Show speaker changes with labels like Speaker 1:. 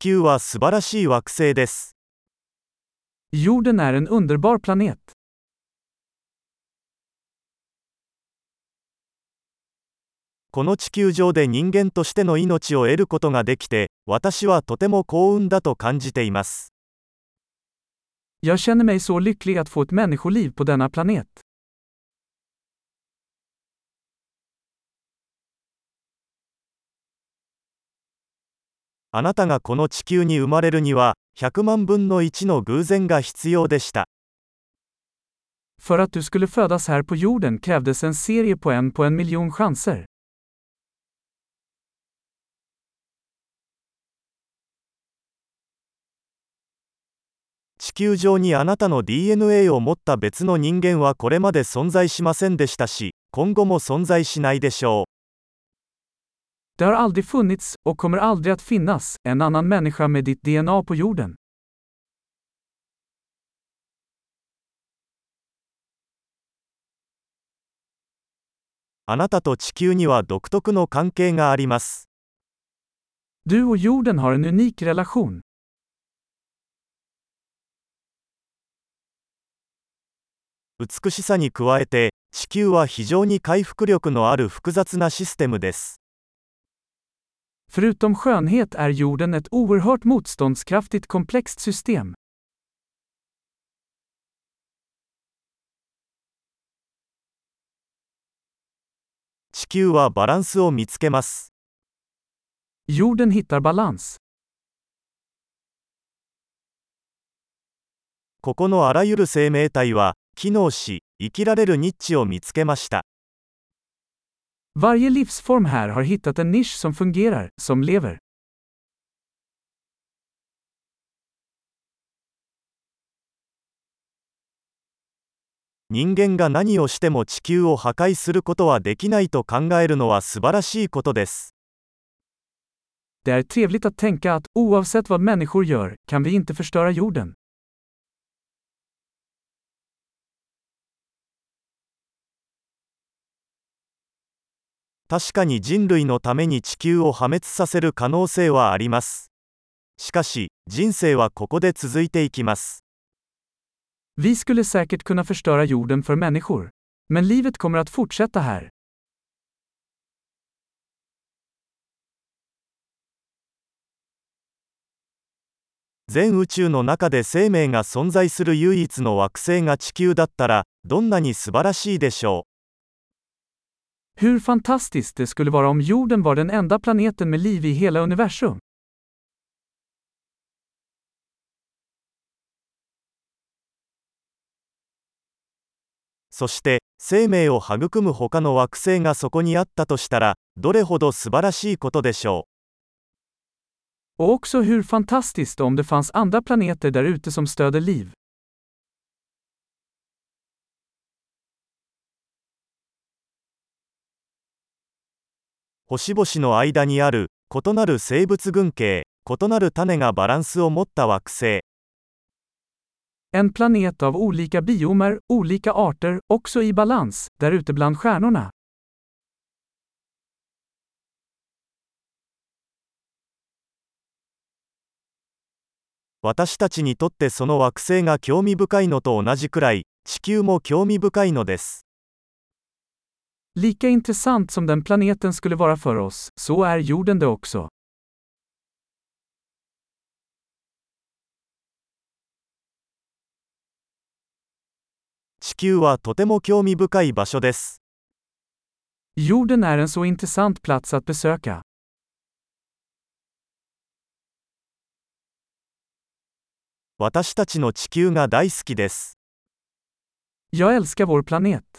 Speaker 1: 球は素晴らしい惑星です。
Speaker 2: Jorden är en underbar planet.
Speaker 1: この地球上で人間としての命を得ることができて、私はとても幸運だと感じています。
Speaker 2: Jag känner mig så lycklig att få ett människoliv på denna planet.
Speaker 1: あなたがこの地球に生まれるには、100万分の1の偶然が必要でした。
Speaker 2: För att du skulle födas här på jorden krävdes en serie på en på en miljon chanser.
Speaker 1: 地球上にあなたの DNA を持った別の人間はこれまで存在しませんでしたし、今後も存在しないでしょう。
Speaker 2: Det har aldrig funnits, och kommer aldrig att finnas, en annan människa med ditt DNA på jorden.
Speaker 1: あなたと地球には独特の関係があります。
Speaker 2: Du och jorden har en unik relation.
Speaker 1: 美しさに加えて、地球は非常に回復力のある複雑なシステムです。
Speaker 2: Förutom skönhet är jorden ett oerhört motståndskraftigt komplext system.
Speaker 1: 地球はバランスを見つけます。
Speaker 2: Jorden hittar balans.
Speaker 1: ここのあらゆる生命体は、機能し、生きられるニッチを見つけました。
Speaker 2: Varje livsform här har hittat en nisch som fungerar, som lever. Det är trevligt att tänka att oavsett vad människor gör, kan vi inte förstöra jorden.
Speaker 1: 確かに人類のために地球を破滅させる可能性はあります。しかし、人生はここで続いていきます。
Speaker 2: Vi skulle säkert kunna förstöra jorden för människor. Men livet kommer att fortsätta här.
Speaker 1: 全宇宙の中で生命が存在する唯一の惑星が地球だったら、どんなに素晴らしいでしょう？
Speaker 2: Hur fantastiskt det skulle vara om jorden var den enda planeten med liv i hela universum. Och också hur fantastiskt om det fanns andra planeter där ute som stöder liv.
Speaker 1: 星々の間にある異なる生物群系、異なる種がバランスを持った惑星。
Speaker 2: En planet av olika biomer, olika arter, också i balans, där ute bland stjärnorna.
Speaker 1: 私たちにとってその惑星が興味深いのと同じくらい、地球も興味深いのです。
Speaker 2: Lika intressant som den planeten skulle vara för oss, så är jorden det också.
Speaker 1: 地球はとても興味深い場所です。
Speaker 2: Jorden är en så intressant plats att besöka.
Speaker 1: 私たちの地球が大好きです。
Speaker 2: Jag älskar vår planet.